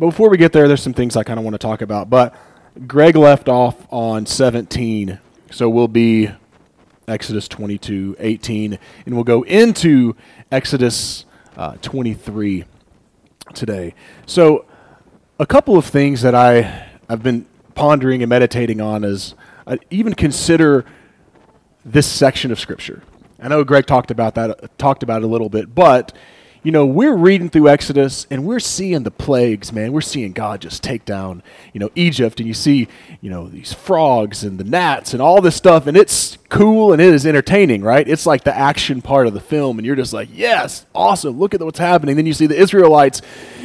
But before we get there, there's some things I kind of want to talk about. But Greg left off on 17, so we'll be Exodus 22, 18, and we'll go into Exodus uh, 23 today. So, a couple of things that I I've been pondering and meditating on is I even consider this section of Scripture. I know Greg talked about that, talked about it a little bit, but you know, we're reading through Exodus and we're seeing the plagues, man. We're seeing God just take down, you know, Egypt and you see, you know, these frogs and the gnats and all this stuff and it's cool and it is entertaining, right? It's like the action part of the film and you're just like, "Yes, awesome. Look at what's happening." Then you see the Israelites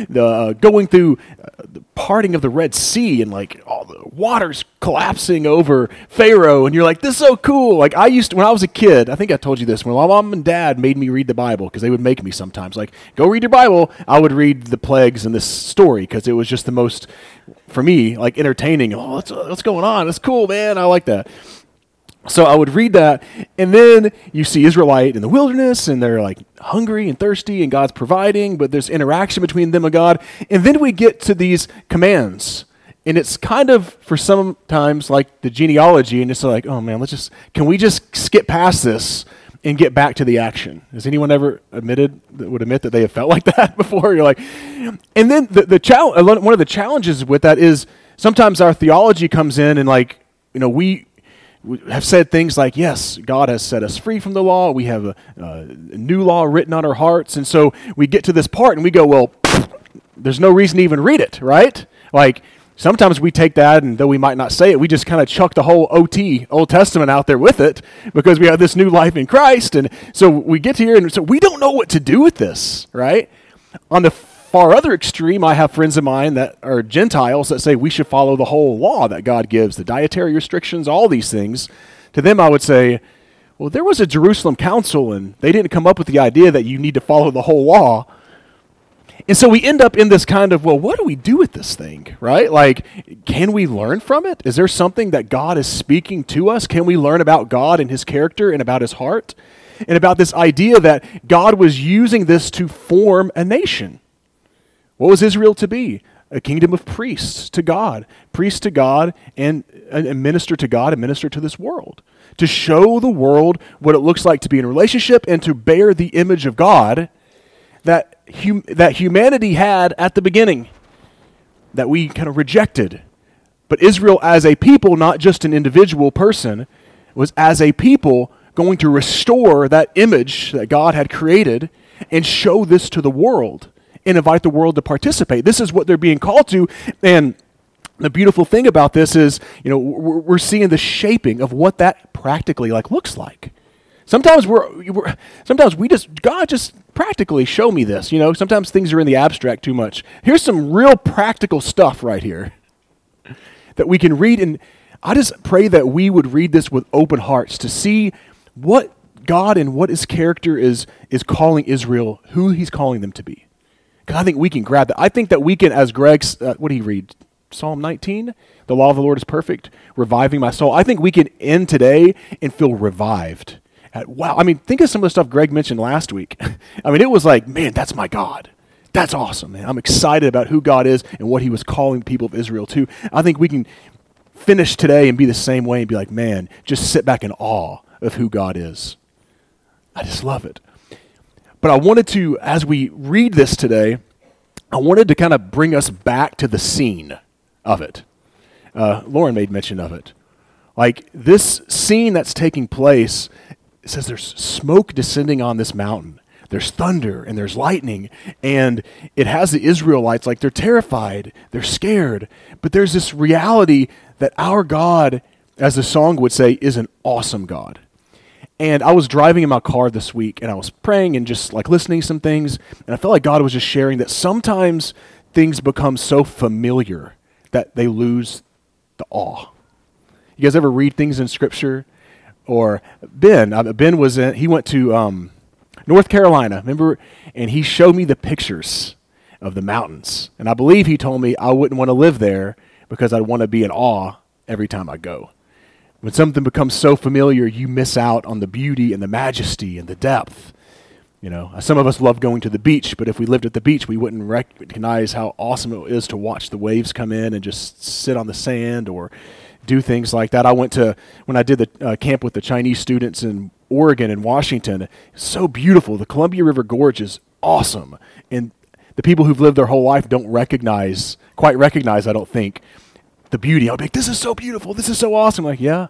the uh, going through uh, the parting of the Red Sea and like all the waters collapsing over Pharaoh and you're like, "This is so cool." Like I used to when I was a kid, I think I told you this, when my mom and dad made me read the Bible because they would make me sometimes like go read your Bible. I would read the plagues and this story because it was just the most, for me, like entertaining. Oh, what's, what's going on? It's cool, man. I like that. So I would read that, and then you see Israelite in the wilderness, and they're like hungry and thirsty, and God's providing, but there's interaction between them and God. And then we get to these commands. And it's kind of, for sometimes, like the genealogy, and it's like, oh man, let's just, can we just skip past this and get back to the action. Has anyone ever admitted that would admit that they have felt like that before? You're like, and then the the challenge. One of the challenges with that is sometimes our theology comes in and like you know we. Have said things like, yes, God has set us free from the law. We have a, a new law written on our hearts. And so we get to this part and we go, well, there's no reason to even read it, right? Like, Sometimes we take that, and though we might not say it, we just kind of chuck the whole OT, Old Testament, out there with it because we have this new life in Christ. And so we get here, and so we don't know what to do with this, right? On the far other extreme, I have friends of mine that are Gentiles that say we should follow the whole law that God gives, the dietary restrictions, all these things. To them, I would say, well, there was a Jerusalem council, and they didn't come up with the idea that you need to follow the whole law. And so we end up in this kind of, well, what do we do with this thing, right? Like, can we learn from it? Is there something that God is speaking to us? Can we learn about God and his character and about his heart? And about this idea that God was using this to form a nation. What was Israel to be? A kingdom of priests to God, priests to God, and, and minister to God and minister to this world. To show the world what it looks like to be in a relationship and to bear the image of God that, hum- that humanity had at the beginning that we kind of rejected. But Israel, as a people, not just an individual person, was as a people going to restore that image that God had created and show this to the world and invite the world to participate. This is what they're being called to. And the beautiful thing about this is, you know, we're, seeing the shaping of what that practically like looks like. Sometimes we're, we're, sometimes we just God just practically show me this. You know, sometimes things are in the abstract too much. Here's some real practical stuff right here that we can read, and I just pray that we would read this with open hearts to see what God and what His character is is calling Israel, who He's calling them to be. I think we can grab that. I think that we can, as Greg's, uh, what do you read? Psalm 19, the law of the Lord is perfect, reviving my soul. I think we can end today and feel revived at, wow. I mean, think of some of the stuff Greg mentioned last week. I mean, it was like, man, that's my God. That's awesome, man. I'm excited about who God is and what he was calling the people of Israel to. I think we can finish today and be the same way and be like, man, just sit back in awe of who God is. I just love it. But I wanted to, as we read this today, I wanted to kind of bring us back to the scene of it. Uh, Lauren made mention of it. Like this scene that's taking place it says there's smoke descending on this mountain. There's thunder and there's lightning, and it has the Israelites like they're terrified, they're scared. But there's this reality that our God, as the song would say, is an awesome God. And I was driving in my car this week and I was praying and just like listening to some things, and I felt like God was just sharing that sometimes things become so familiar that they lose the awe. You guys ever read things in Scripture or Ben. Uh, ben was in, he went to um, North Carolina, remember, and he showed me the pictures of the mountains. And I believe he told me I wouldn't want to live there because I'd want to be in awe every time I go. When something becomes so familiar, you miss out on the beauty and the majesty and the depth. You know, some of us love going to the beach, but if we lived at the beach, we wouldn't recognize how awesome it is to watch the waves come in and just sit on the sand or do things like that. I went to when I did the uh, camp with the Chinese students in Oregon and Washington. so beautiful. The Columbia River Gorge is awesome, and the people who've lived their whole life don't recognize, quite recognize, I don't think, the beauty. I'll be like, "This is so beautiful. This is so awesome." I'm like, yeah,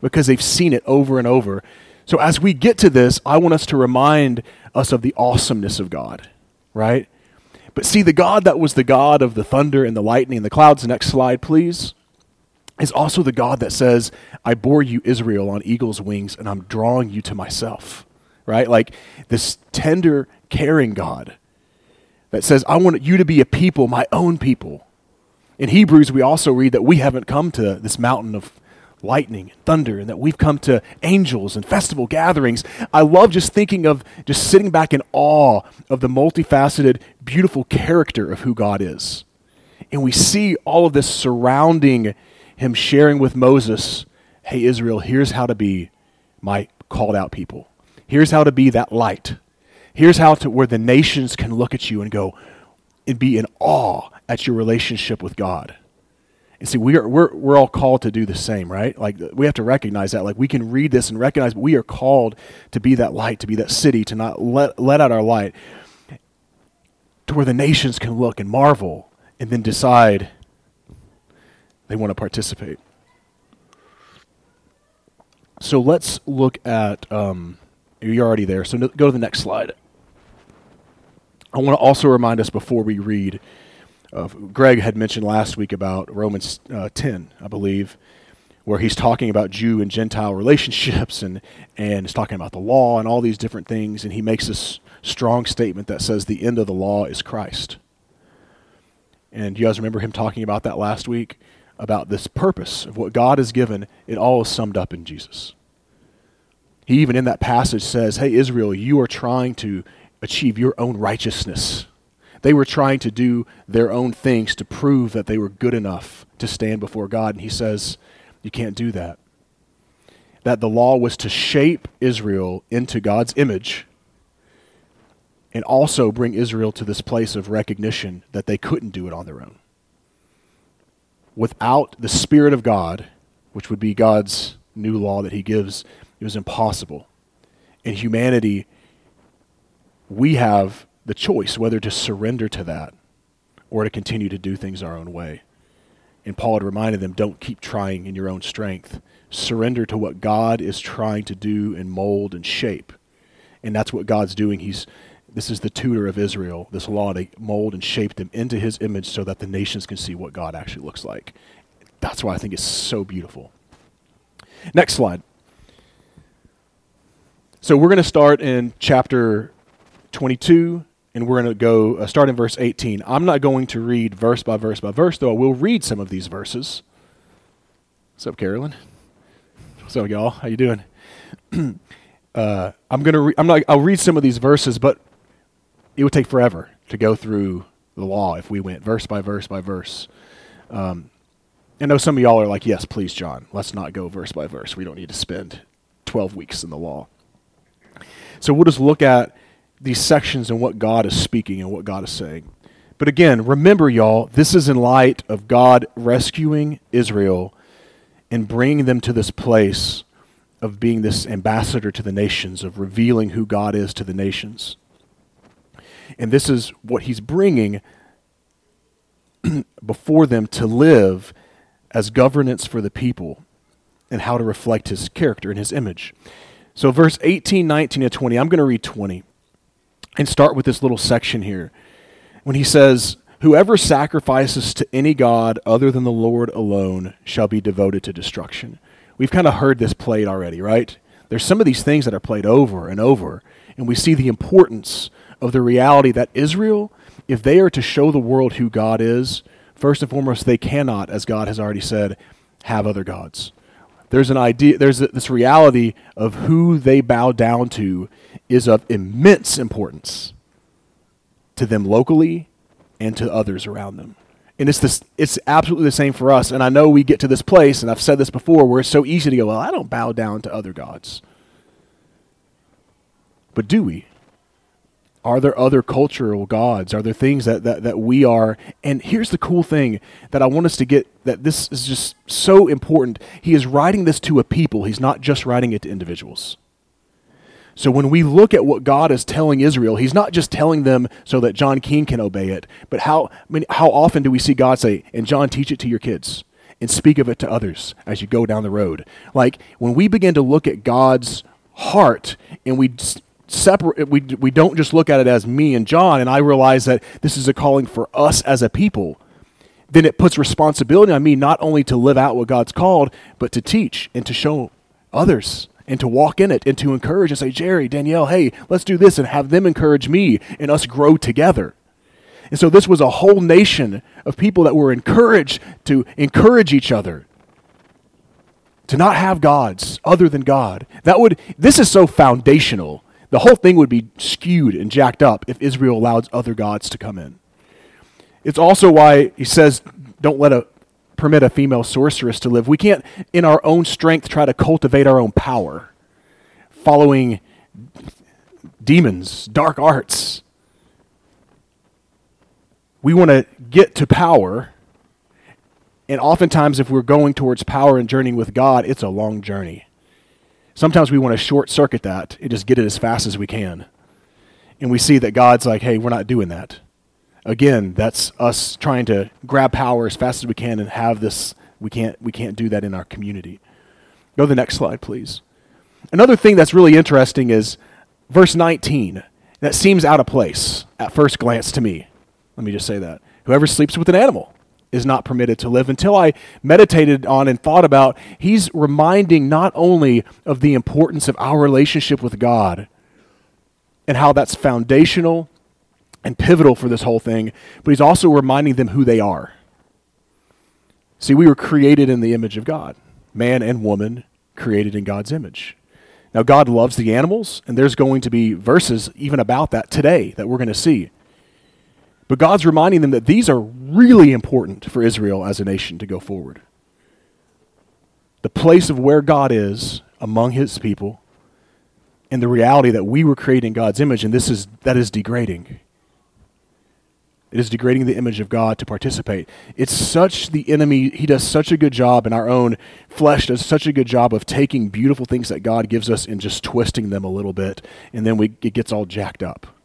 because they've seen it over and over. So as we get to this, I want us to remind us of the awesomeness of God, right? But see, the God that was the God of the thunder and the lightning and the clouds, next slide, please, is also the God that says, I bore you, Israel, on eagle's wings, and I'm drawing you to myself, right? Like this tender, caring God that says, I want you to be a people, my own people. In Hebrews, we also read that we haven't come to this mountain of lightning and thunder and that we've come to angels and festival gatherings. I love just thinking of just sitting back in awe of the multifaceted, beautiful character of who God is. And we see all of this surrounding him sharing with Moses, hey, Israel, here's how to be my called out people. Here's how to be that light. Here's how to where the nations can look at you and go and be in awe at your relationship with God. And see, we are, we're, we're all called to do the same, right? Like, we have to recognize that. Like, we can read this and recognize, but we are called to be that light, to be that city, to not let, let out our light, to where the nations can look and marvel and then decide they want to participate. So let's look at, um, you're already there, so no, go to the next slide. I want to also remind us before we read uh, Greg had mentioned last week about Romans uh, 10, I believe, where he's talking about Jew and Gentile relationships and, and he's talking about the law and all these different things. And he makes this strong statement that says the end of the law is Christ. And you guys remember him talking about that last week? About this purpose of what God has given, it all is summed up in Jesus. He even in that passage says, Hey, Israel, you are trying to achieve your own righteousness they were trying to do their own things to prove that they were good enough to stand before God. And he says, You can't do that. That the law was to shape Israel into God's image and also bring Israel to this place of recognition that they couldn't do it on their own. Without the Spirit of God, which would be God's new law that he gives, it was impossible. In humanity, we have the choice whether to surrender to that or to continue to do things our own way. And Paul had reminded them don't keep trying in your own strength. Surrender to what God is trying to do and mold and shape. And that's what God's doing. He's this is the tutor of Israel, this law to mold and shape them into his image so that the nations can see what God actually looks like. That's why I think it's so beautiful. Next slide. So we're going to start in chapter 22 and we're going to go uh, start in verse 18. I'm not going to read verse by verse by verse, though I will read some of these verses. What's up, Carolyn? What's up, y'all? How you doing? uh, I'm gonna. Re- I'm not. I'll read some of these verses, but it would take forever to go through the law if we went verse by verse by verse. Um, I know some of y'all are like, "Yes, please, John. Let's not go verse by verse. We don't need to spend 12 weeks in the law." So we'll just look at these sections and what God is speaking and what God is saying. But again, remember, y'all, this is in light of God rescuing Israel and bringing them to this place of being this ambassador to the nations, of revealing who God is to the nations. And this is what he's bringing before them to live as governance for the people and how to reflect his character and his image. So, verse 18, 19, and 20, I'm going to read 20 and start with this little section here when he says, Whoever sacrifices to any god other than the Lord alone shall be devoted to destruction. We've kind of heard this played already, right? There's some of these things that are played over and over, and we see the importance of the reality that Israel, if they are to show the world who God is, first and foremost, they cannot, as God has already said, have other gods. There's an idea, there's this reality of who they bow down to is of immense importance to them locally and to others around them. And it's this it's absolutely the same for us. And I know we get to this place, and I've said this before, where it's so easy to go, Well, I don't bow down to other gods. But do we? Are there other cultural gods? Are there things that, that, that we are? And here's the cool thing that I want us to get that this is just so important. He is writing this to a people, he's not just writing it to individuals. So when we look at what God is telling Israel, he's not just telling them so that John King can obey it, but how, I mean, how often do we see God say, and John, teach it to your kids and speak of it to others as you go down the road? Like when we begin to look at God's heart and we separate we, we don't just look at it as me and John and I realize that this is a calling for us as a people then it puts responsibility on me not only to live out what God's called but to teach and to show others and to walk in it and to encourage and say Jerry Danielle hey let's do this and have them encourage me and us grow together. And so this was a whole nation of people that were encouraged to encourage each other to not have gods other than God. That would this is so foundational the whole thing would be skewed and jacked up if Israel allowed other gods to come in. It's also why he says, don't let a permit a female sorceress to live. We can't, in our own strength, try to cultivate our own power, following demons, dark arts. We want to get to power, and oftentimes, if we're going towards power and journeying with God, it's a long journey. Sometimes we want to short circuit that and just get it as fast as we can. And we see that God's like, hey, we're not doing that. Again, that's us trying to grab power as fast as we can and have this. We can't, we can't do that in our community. Go to the next slide, please. Another thing that's really interesting is verse 19. That seems out of place at first glance to me. Let me just say that. Whoever sleeps with an animal is not permitted to live. Until I meditated on and thought about, he's reminding not only of the importance of our relationship with God and how that's foundational and pivotal for this whole thing, but he's also reminding them who they are. See, we were created in the image of God, man and woman created in God's image. Now, God loves the animals, and there's going to be verses even about that today that we're going to see. But God's reminding them that these are really important for Israel as a nation to go forward. The place of where God is among his people and the reality that we were created in God's image and this is that is degrading. It is degrading the image of God to participate. It's such the enemy, he does such a good job and our own flesh, does such a good job of taking beautiful things that God gives us and just twisting them a little bit, and then we, it gets all jacked up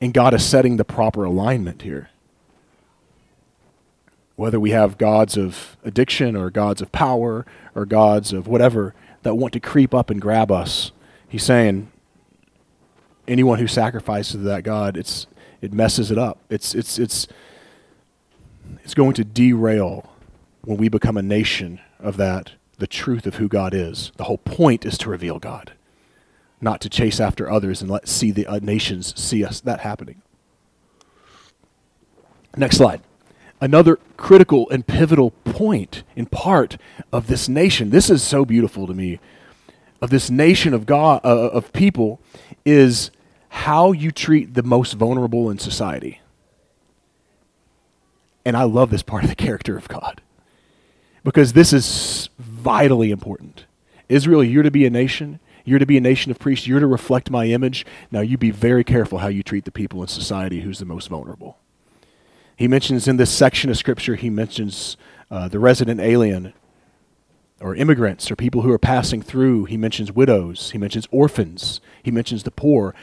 and God is setting the proper alignment here. Whether we have gods of addiction or gods of power or gods of whatever that want to creep up and grab us, he's saying anyone who sacrifices to that God, it's it messes it up. It's it's it's it's going to derail when we become a nation of that, the truth of who God is. The whole point is to reveal God not to chase after others and let see the uh, nations see us that happening. Next slide. Another critical and pivotal point in part of this nation. This is so beautiful to me. Of this nation of God uh, of people is how you treat the most vulnerable in society. And I love this part of the character of God because this is vitally important. Israel, you're to be a nation you're to be a nation of priests. You're to reflect my image. Now, you be very careful how you treat the people in society who's the most vulnerable. He mentions in this section of Scripture, he mentions uh, the resident alien or immigrants or people who are passing through. He mentions widows. He mentions orphans. He mentions the poor.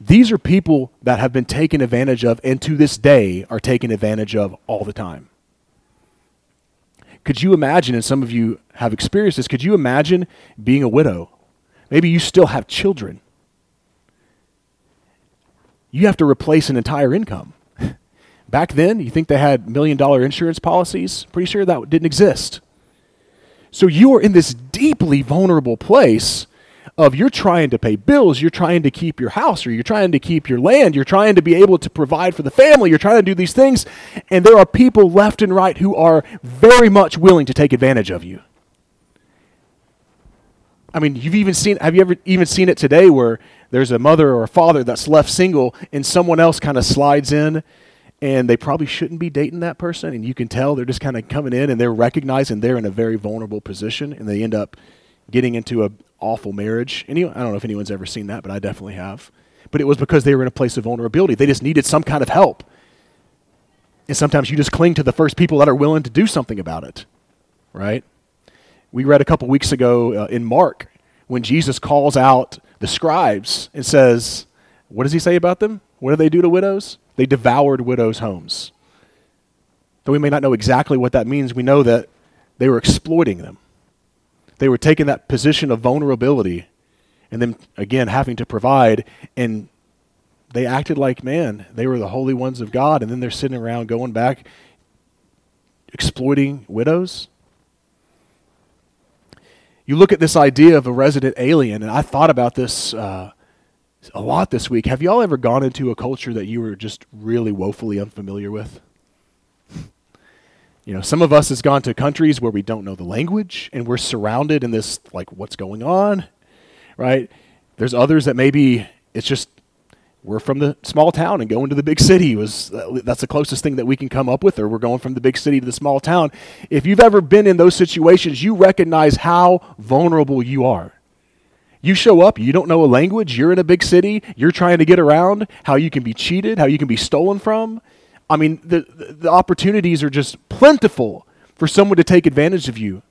These are people that have been taken advantage of and to this day are taken advantage of all the time. Could you imagine, and some of you have experienced this, could you imagine being a widow Maybe you still have children. You have to replace an entire income. Back then, you think they had million dollar insurance policies? Pretty sure that didn't exist. So you are in this deeply vulnerable place of you're trying to pay bills, you're trying to keep your house, or you're trying to keep your land, you're trying to be able to provide for the family, you're trying to do these things, and there are people left and right who are very much willing to take advantage of you. I mean, you've even seen, have you ever even seen it today where there's a mother or a father that's left single and someone else kind of slides in and they probably shouldn't be dating that person and you can tell they're just kind of coming in and they're recognizing they're in a very vulnerable position and they end up getting into a awful marriage. Any, I don't know if anyone's ever seen that, but I definitely have. but it was because they were in a place of vulnerability. They just needed some kind of help. And sometimes you just cling to the first people that are willing to do something about it, right? We read a couple weeks ago uh, in Mark when Jesus calls out the scribes and says, What does he say about them? What do they do to widows? They devoured widows' homes. Though we may not know exactly what that means, we know that they were exploiting them. They were taking that position of vulnerability and then again having to provide and they acted like man they were the holy ones of god and then they're sitting around going back exploiting widows you look at this idea of a resident alien and i thought about this uh, a lot this week have y'all ever gone into a culture that you were just really woefully unfamiliar with you know, some of us has gone to countries where we don't know the language and we're surrounded in this like what's going on, right? There's others that maybe it's just we're from the small town and going to the big city was that's the closest thing that we can come up with or we're going from the big city to the small town. If you've ever been in those situations, you recognize how vulnerable you are. You show up, you don't know a language, you're in a big city, you're trying to get around, how you can be cheated, how you can be stolen from I mean, the, the opportunities are just plentiful for someone to take advantage of you.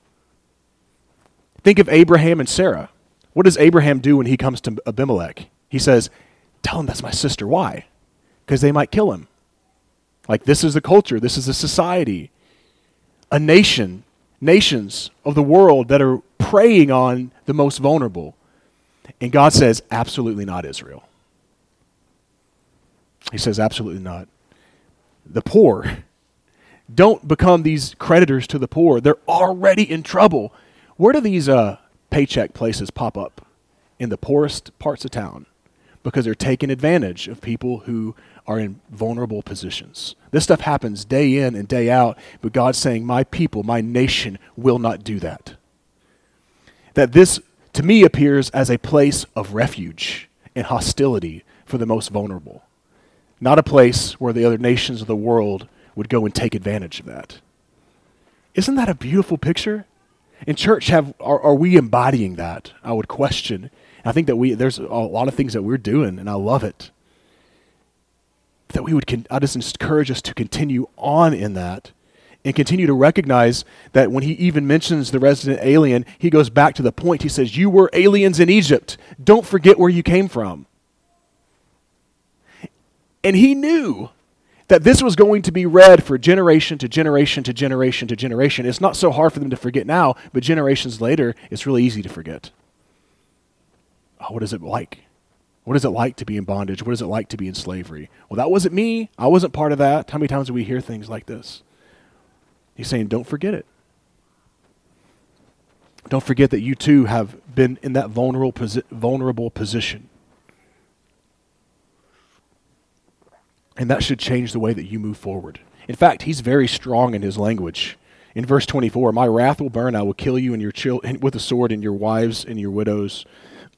Think of Abraham and Sarah. What does Abraham do when he comes to Abimelech? He says, Tell him that's my sister. Why? Because they might kill him. Like, this is the culture, this is a society, a nation, nations of the world that are preying on the most vulnerable. And God says, Absolutely not Israel. He says, Absolutely not the poor. Don't become these creditors to the poor. They're already in trouble. Where do these uh, paycheck places pop up? In the poorest parts of town. Because they're taking advantage of people who are in vulnerable positions. This stuff happens day in and day out, but God's saying, My people, my nation will not do that. That this, to me, appears as a place of refuge and hostility for the most vulnerable not a place where the other nations of the world would go and take advantage of that. Isn't that a beautiful picture? In church, have are, are we embodying that? I would question. I think that we there's a lot of things that we're doing, and I love it. That we would, con- I just encourage us to continue on in that, and continue to recognize that when he even mentions the resident alien, he goes back to the point. He says, "You were aliens in Egypt. Don't forget where you came from." And he knew that this was going to be read for generation to generation to generation to generation. It's not so hard for them to forget now, but generations later, it's really easy to forget. Oh, what is it like? What is it like to be in bondage? What is it like to be in slavery? Well, that wasn't me. I wasn't part of that. How many times do we hear things like this? He's saying, don't forget it. Don't forget that you too have been in that vulnerable, posi- vulnerable position. And that should change the way that you move forward. In fact, he's very strong in his language. In verse 24, my wrath will burn, I will kill you and your children with a sword, and your wives and your widows,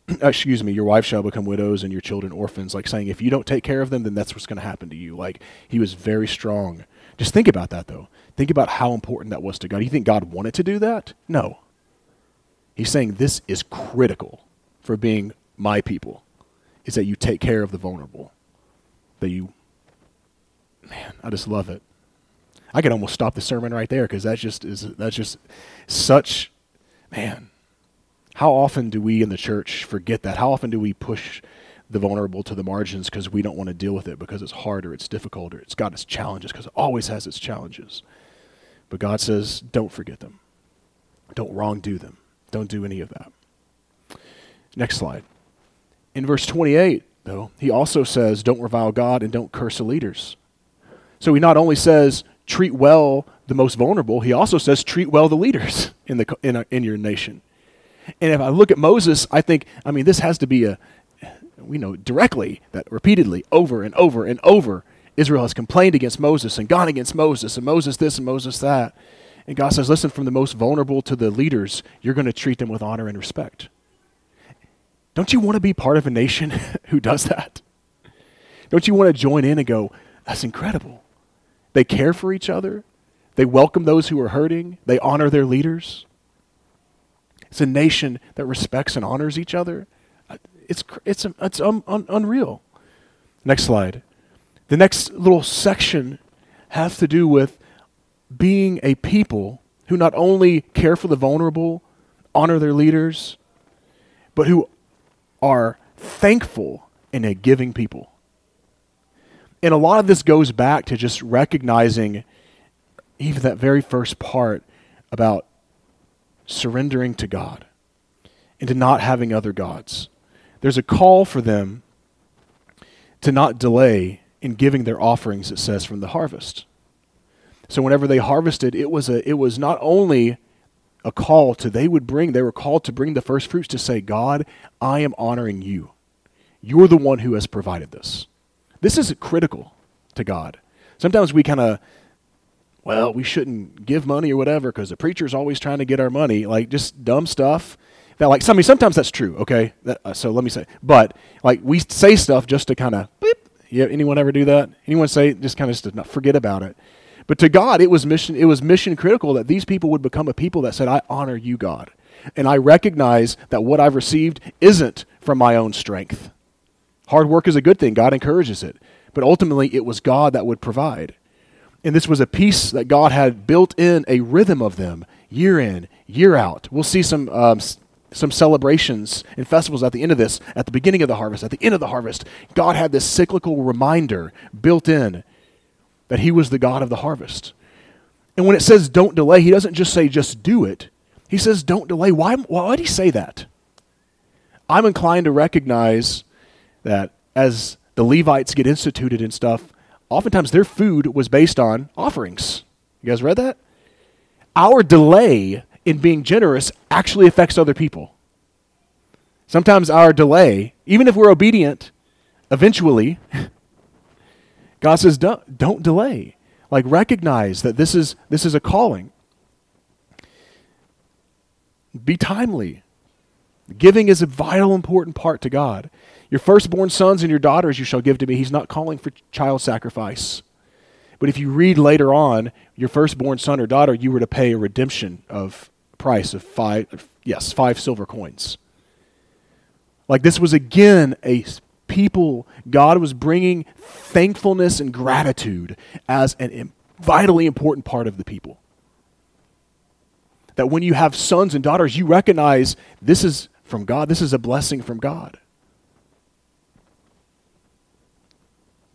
Uh, excuse me, your wife shall become widows and your children orphans. Like saying, if you don't take care of them, then that's what's going to happen to you. Like he was very strong. Just think about that, though. Think about how important that was to God. Do you think God wanted to do that? No. He's saying this is critical for being my people, is that you take care of the vulnerable, that you man, I just love it. I could almost stop the sermon right there because that's just is that's just such man. How often do we in the church forget that? How often do we push the vulnerable to the margins because we don't want to deal with it because it's hard or it's difficult or it's got its challenges because it always has its challenges. But God says, don't forget them. Don't wrongdo them. Don't do any of that. Next slide. In verse 28, though, he also says, don't revile God and don't curse the leaders. So he not only says, treat well the most vulnerable, he also says, treat well the leaders in, the, in, in your nation. And if I look at Moses, I think, I mean, this has to be a, we know directly that repeatedly, over and over and over, Israel has complained against Moses and gone against Moses and Moses this and Moses that. And God says, listen, from the most vulnerable to the leaders, you're going to treat them with honor and respect. Don't you want to be part of a nation who does that? Don't you want to join in and go, that's incredible? They care for each other. They welcome those who are hurting. They honor their leaders. It's a nation that respects and honors each other. Uh, it's, it's, um, it's un, un, unreal. Next slide. The next little section has to do with being a people who not only care for the vulnerable, honor their leaders, but who are thankful and a giving people. And a lot of this goes back to just recognizing even that very first part about surrendering to God and to not having other gods. There's a call for them to not delay in giving their offerings, it says, from the harvest. So whenever they harvested, it was a it was not only a call to they would bring they were called to bring the first fruits to say, God, I am honoring you. You're the one who has provided this. This is critical to God. Sometimes we kind of well, we shouldn't give money or whatever because the preacher's always trying to get our money, like just dumb stuff. That like, I mean, sometimes that's true. Okay, that, uh, so let me say, but like we say stuff just to kind of. Yeah, anyone ever do that? Anyone say just kind of just forget about it? But to God, it was mission. It was mission critical that these people would become a people that said, "I honor you, God," and I recognize that what I've received isn't from my own strength. Hard work is a good thing. God encourages it, but ultimately, it was God that would provide. And this was a piece that God had built in a rhythm of them year in, year out. We'll see some um, some celebrations and festivals at the end of this, at the beginning of the harvest, at the end of the harvest. God had this cyclical reminder built in that He was the God of the harvest. And when it says don't delay, He doesn't just say just do it. He says don't delay. Why, why would He say that? I'm inclined to recognize that as the Levites get instituted and stuff, oftentimes their food was based on offerings. You guys read that? Our delay in being generous actually affects other people. Sometimes our delay, even if we're obedient, eventually, God says, don't, don't delay. Like, recognize that this is, this is a calling. Be timely. Giving is a vital, important part to God. Your firstborn sons and your daughters you shall give to me. He's not calling for child sacrifice. But if you read later on, your firstborn son or daughter, you were to pay a redemption of price of five, yes, five silver coins. Like this was again a people, God was bringing thankfulness and gratitude as a vitally important part of the people. That when you have sons and daughters, you recognize this is from God, this is a blessing from God.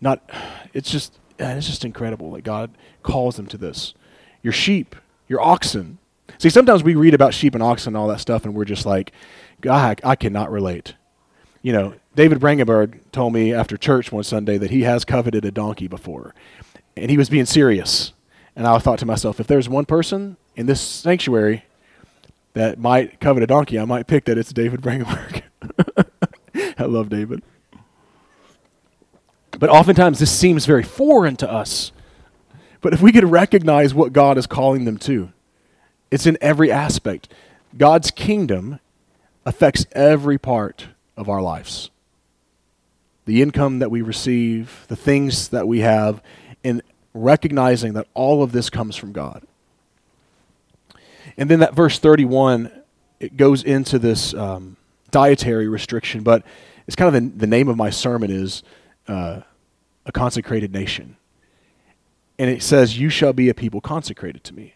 Not, it's just, it's just incredible that God calls them to this. Your sheep, your oxen. See, sometimes we read about sheep and oxen and all that stuff, and we're just like, God, I cannot relate. You know, David Brangenberg told me after church one Sunday that he has coveted a donkey before, and he was being serious. And I thought to myself, if there's one person in this sanctuary that might covet a donkey, I might pick that it's David Brangenberg. I love David. But oftentimes this seems very foreign to us. But if we could recognize what God is calling them to, it's in every aspect. God's kingdom affects every part of our lives. The income that we receive, the things that we have, and recognizing that all of this comes from God. And then that verse 31, it goes into this um, dietary restriction, but it's kind of the, the name of my sermon is uh, a consecrated nation. And it says, You shall be a people consecrated to me.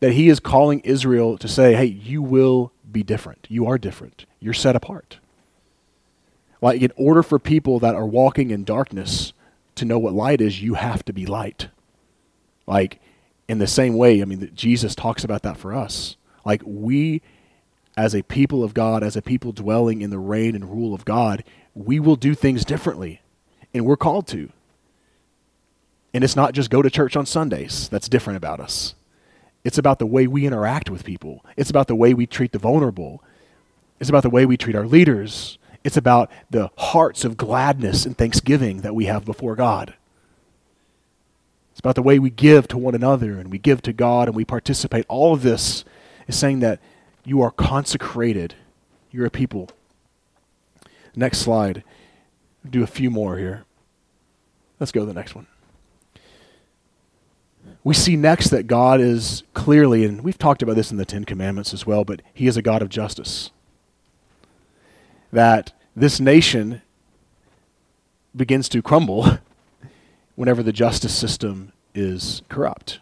That he is calling Israel to say, Hey, you will be different. You are different. You're set apart. Like, in order for people that are walking in darkness to know what light is, you have to be light. Like, in the same way, I mean, Jesus talks about that for us. Like, we, as a people of God, as a people dwelling in the reign and rule of God, we will do things differently and we're called to. And it's not just go to church on Sundays that's different about us. It's about the way we interact with people. It's about the way we treat the vulnerable. It's about the way we treat our leaders. It's about the hearts of gladness and thanksgiving that we have before God. It's about the way we give to one another and we give to God and we participate. All of this is saying that you are consecrated. You're a people. Next slide do a few more here. Let's go to the next one. We see next that God is clearly, and we've talked about this in the Ten Commandments as well, but He is a God of justice. That this nation, begins to crumble whenever the justice system is corrupt.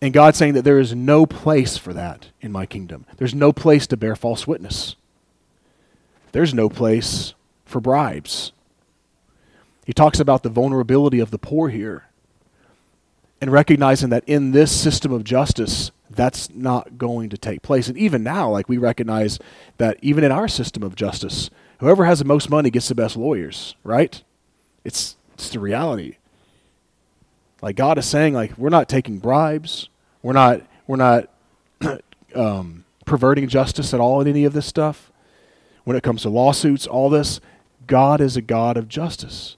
And God's saying that there is no place for that in my kingdom. There's no place to bear false witness. There's no place for bribes. He talks about the vulnerability of the poor here and recognizing that in this system of justice, that's not going to take place. And even now, like we recognize that even in our system of justice, whoever has the most money gets the best lawyers, right? It's, it's the reality. Like God is saying, like we're not taking bribes, we're not we're not um, perverting justice at all in any of this stuff. When it comes to lawsuits, all this, God is a God of justice.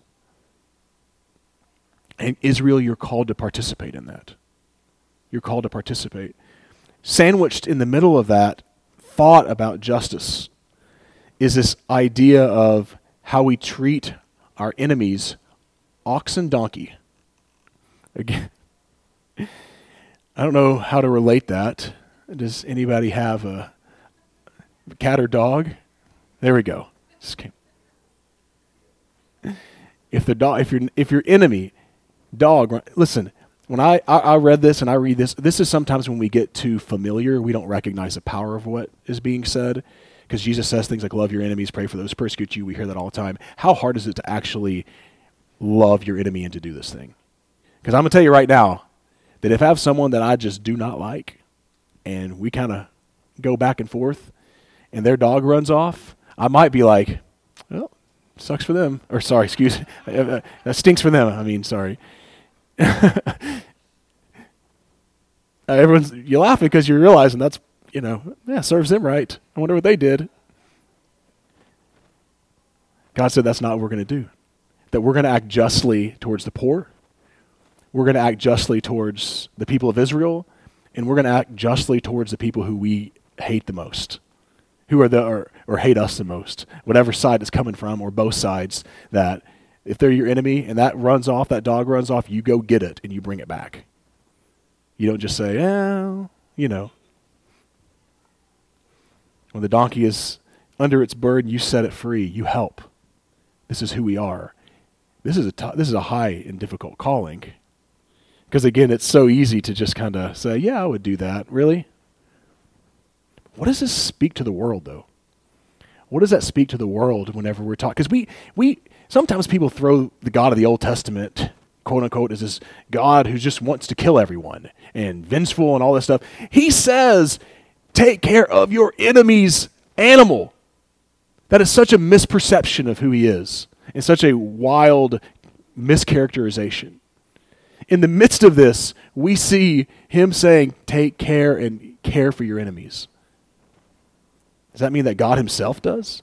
And Israel, you're called to participate in that. You're called to participate. Sandwiched in the middle of that thought about justice is this idea of how we treat our enemies, ox and donkey. Again, I don't know how to relate that. Does anybody have a cat or dog? There we go. If the dog, if your if your enemy, dog, listen. When I, I, I read this and I read this, this is sometimes when we get too familiar, we don't recognize the power of what is being said. Because Jesus says things like, "Love your enemies, pray for those who persecute you." We hear that all the time. How hard is it to actually love your enemy and to do this thing? Because I'm going to tell you right now that if I have someone that I just do not like and we kind of go back and forth and their dog runs off, I might be like, well, sucks for them. Or sorry, excuse that stinks for them. I mean, sorry. Uh, everyone's you're laughing because you're realizing that's you know yeah serves them right. I wonder what they did. God said that's not what we're going to do. That we're going to act justly towards the poor, we're going to act justly towards the people of Israel, and we're going to act justly towards the people who we hate the most, who are the or, or hate us the most, whatever side it's coming from, or both sides. That if they're your enemy and that runs off, that dog runs off, you go get it and you bring it back. You don't just say, "Oh, you know." When the donkey is under its burden, you set it free. You help. This is who we are. This is a t- this is a high and difficult calling. Because again, it's so easy to just kind of say, yeah, I would do that. Really? What does this speak to the world, though? What does that speak to the world whenever we're talking? Because we, we, sometimes people throw the God of the Old Testament, quote unquote, as this God who just wants to kill everyone and vengeful and all this stuff. He says, take care of your enemy's animal. That is such a misperception of who he is and such a wild mischaracterization in the midst of this, we see him saying, Take care and care for your enemies. Does that mean that God himself does?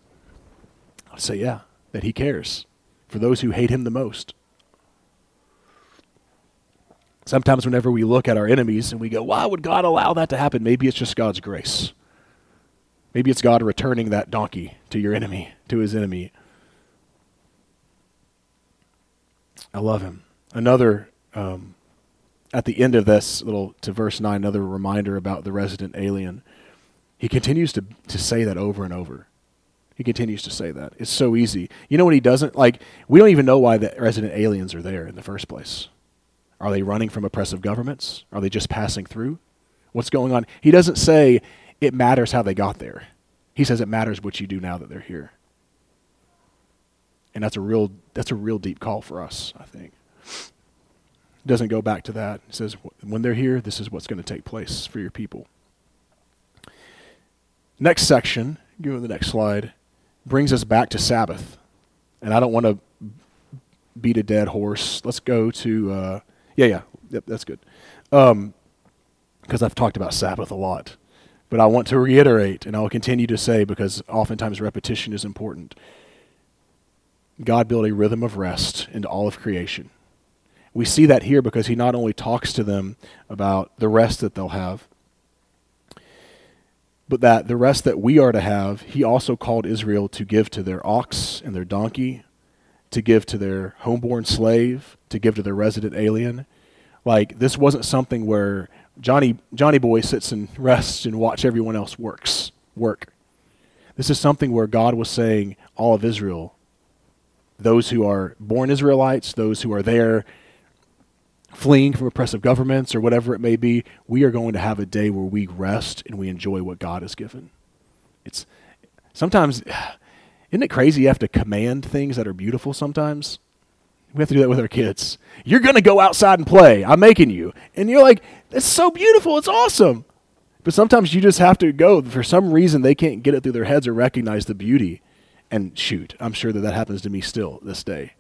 I'd say, yeah, that he cares for those who hate him the most. Sometimes, whenever we look at our enemies and we go, why would God allow that to happen? Maybe it's just God's grace. Maybe it's God returning that donkey to your enemy, to his enemy. I love him. Another um, at the end of this little to verse 9 another reminder about the resident alien he continues to, to say that over and over he continues to say that. It's so easy. You know what he doesn't? Like we don't even know why the resident aliens are there in the first place. Are they running from oppressive governments? Are they just passing through? What's going on? He doesn't say it matters how they got there. He says it matters what you do now that they're here. And that's a real that's a real deep call for us i think. Doesn't go back to that. It says, when they're here, this is what's going to take place for your people. Next section, go to the next slide, brings us back to Sabbath. And I don't want to beat a dead horse. Let's go to, uh, yeah, yeah, yep, that's good. Because um, I've talked about Sabbath a lot. But I want to reiterate, and I'll continue to say because oftentimes repetition is important. God built a rhythm of rest into all of creation we see that here because he not only talks to them about the rest that they'll have, but that the rest that we are to have, he also called Israel to give to their ox and their donkey, to give to their homeborn slave, to give to their resident alien. Like this wasn't something where Johnny Johnny boy sits and rests and watch everyone else works work. This is something where God was saying all of Israel those who are born Israelites, those who are there fleeing from oppressive governments or whatever it may be, we are going to have a day where we rest and we enjoy what God has given. It's sometimes isn't it crazy you have to command things that are beautiful sometimes? We have to do that with our kids. You're going to go outside and play. I'm making you. And you're like, it's so beautiful. It's awesome. But sometimes you just have to go. For some reason, they can't get it through their heads or recognize the beauty. And shoot, I'm sure that that happens to me still this day.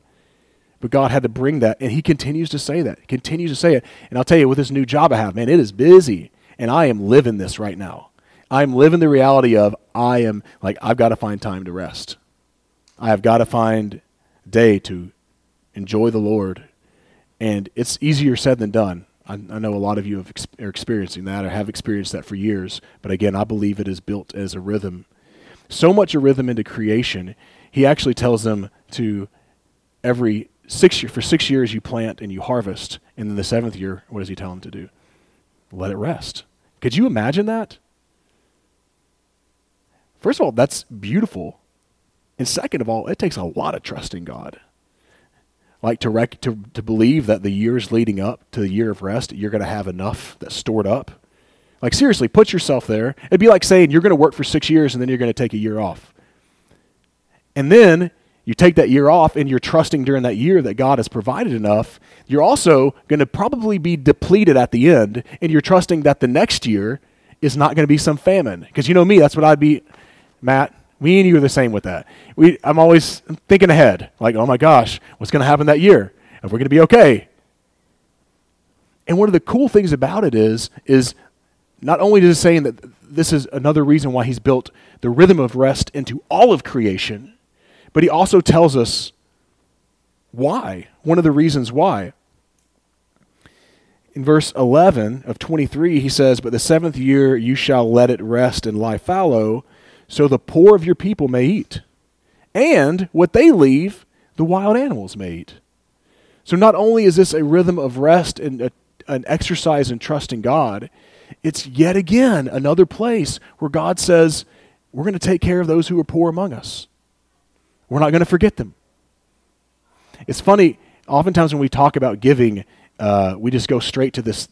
But God had to bring that, and He continues to say that. Continues to say it. And I'll tell you, with this new job I have, man, it is busy. And I am living this right now. I'm living the reality of I am, like, I've got to find time to rest. I have got to find day to enjoy the Lord. And it's easier said than done. I, I know a lot of you have are experiencing that or have experienced that for years. But again, I believe it is built as a rhythm. So much a rhythm into creation. He actually tells them to every six year, for six years you plant and you harvest, and then the seventh year, what does he tell them to do? Let it rest. Could you imagine that? First of all, that's beautiful. And second of all, it takes a lot of trust in God like to, rec- to, to believe that the years leading up to the year of rest, you're going to have enough that's stored up. Like, seriously, put yourself there. It'd be like saying you're going to work for six years and then you're going to take a year off. And then you take that year off and you're trusting during that year that God has provided enough. You're also going to probably be depleted at the end, and you're trusting that the next year is not going to be some famine. Because you know me, that's what I'd be, Matt. Me and you are the same with that. We, I'm always thinking ahead, like, oh my gosh, what's going to happen that year? If we're going to be okay. And one of the cool things about it is, is not only is it saying that this is another reason why he's built the rhythm of rest into all of creation, but he also tells us why. One of the reasons why. In verse 11 of 23, he says, But the seventh year you shall let it rest and lie fallow so the poor of your people may eat. And what they leave, the wild animals may eat. So not only is this a rhythm of rest and a, an exercise in trusting God, it's yet again another place where God says, We're going to take care of those who are poor among us. We're not going to forget them. It's funny, oftentimes when we talk about giving, uh, we just go straight to this,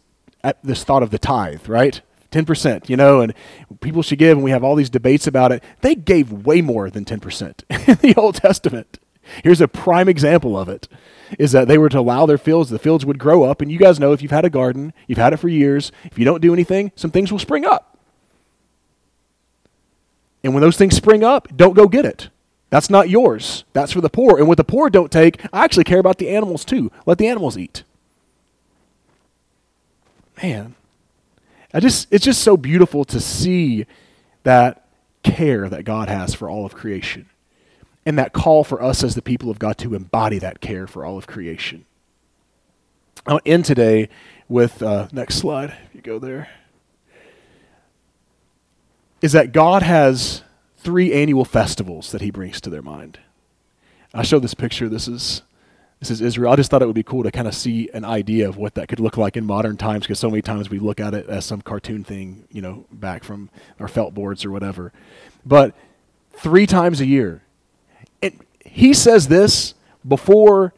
this thought of the tithe, right? 10%, you know, and people should give, and we have all these debates about it. They gave way more than 10% in the Old Testament. Here's a prime example of it is that they were to allow their fields, the fields would grow up, and you guys know if you've had a garden, you've had it for years, if you don't do anything, some things will spring up. And when those things spring up, don't go get it. That's not yours. That's for the poor. And what the poor don't take, I actually care about the animals too. Let the animals eat. Man, I just it's just so beautiful to see that care that God has for all of creation. And that call for us as the people of God to embody that care for all of creation. I'll end today with uh, next slide. If you go there, is that God has three annual festivals that He brings to their mind. I showed this picture. This is this is Israel. I just thought it would be cool to kind of see an idea of what that could look like in modern times because so many times we look at it as some cartoon thing, you know, back from our felt boards or whatever. But three times a year. And he says this before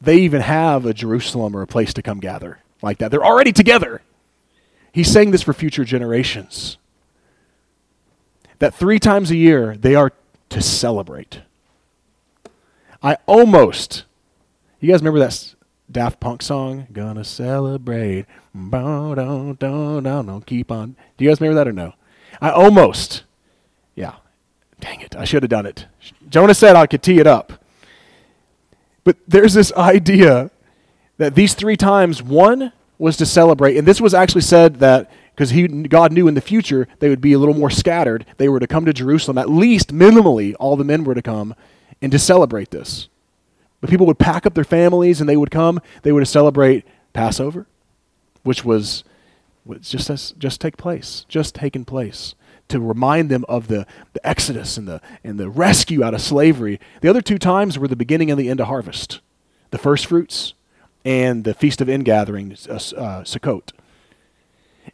they even have a Jerusalem or a place to come gather like that. They're already together. He's saying this for future generations. That three times a year they are to celebrate. I almost you guys remember that Daft Punk song? Gonna celebrate. Don't, don't, don't, don't keep on. Do you guys remember that or no? I almost. Yeah. Dang it. I should have done it. Jonah said I could tee it up. But there's this idea that these three times, one was to celebrate, and this was actually said that because God knew in the future they would be a little more scattered. They were to come to Jerusalem, at least minimally, all the men were to come, and to celebrate this. But people would pack up their families and they would come. They were to celebrate Passover, which was, just just take place, just taken place to remind them of the, the exodus and the, and the rescue out of slavery. The other two times were the beginning and the end of harvest, the first fruits and the feast of ingathering, uh, uh, Sukkot.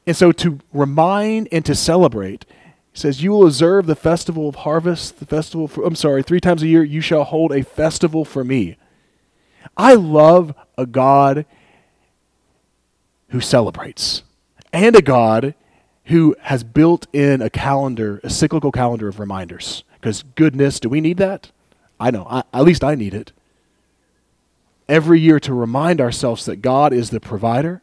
And so to remind and to celebrate He says, You will observe the festival of harvest, the festival for, I'm sorry, three times a year you shall hold a festival for me. I love a God who celebrates and a God who has built in a calendar, a cyclical calendar of reminders. Because goodness, do we need that? I know. I, at least I need it. Every year to remind ourselves that God is the provider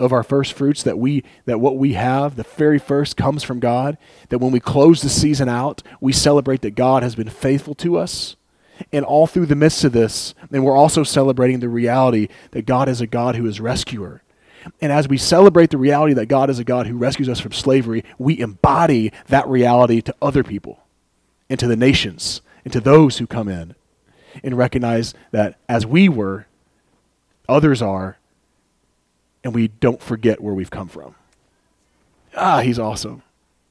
of our first fruits, that we that what we have, the very first, comes from God. That when we close the season out, we celebrate that God has been faithful to us. And all through the midst of this, and we're also celebrating the reality that God is a God who is rescuer. And as we celebrate the reality that God is a God who rescues us from slavery, we embody that reality to other people and to the nations and to those who come in and recognize that as we were, others are, and we don't forget where we've come from. Ah, he's awesome.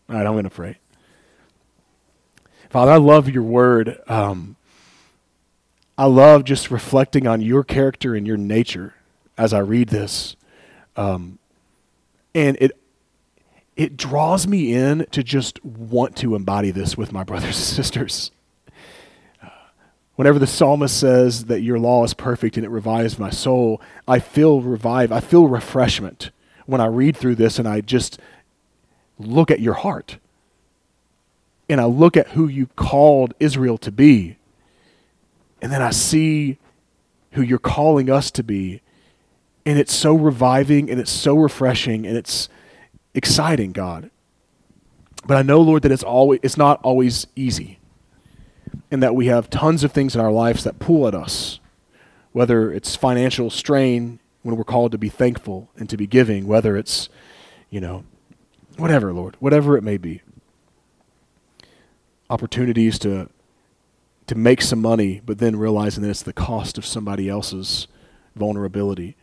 All right, I'm going to pray. Father, I love your word. Um, I love just reflecting on your character and your nature as I read this. Um, and it it draws me in to just want to embody this with my brothers and sisters. Whenever the psalmist says that your law is perfect and it revives my soul, I feel revive. I feel refreshment when I read through this and I just look at your heart. And I look at who you called Israel to be. And then I see who you're calling us to be and it's so reviving and it's so refreshing and it's exciting, God. But I know, Lord, that it's always it's not always easy. And that we have tons of things in our lives that pull at us. Whether it's financial strain when we're called to be thankful and to be giving, whether it's, you know, whatever, Lord, whatever it may be. Opportunities to to make some money, but then realizing that it's the cost of somebody else's vulnerability.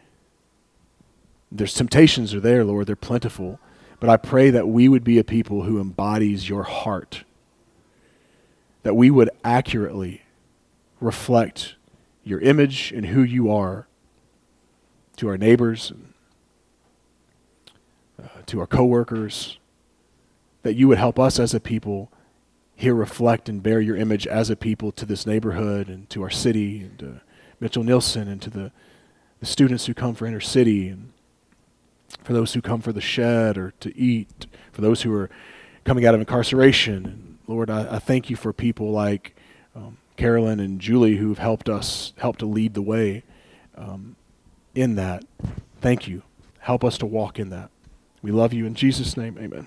There's temptations are there, Lord. They're plentiful. But I pray that we would be a people who embodies your heart. That we would accurately reflect your image and who you are to our neighbors, and, uh, to our coworkers. That you would help us as a people here reflect and bear your image as a people to this neighborhood and to our city and to Mitchell Nilsson and to the, the students who come for inner city and for those who come for the shed or to eat, for those who are coming out of incarceration. Lord, I, I thank you for people like um, Carolyn and Julie who've helped us, helped to lead the way um, in that. Thank you. Help us to walk in that. We love you in Jesus' name. Amen.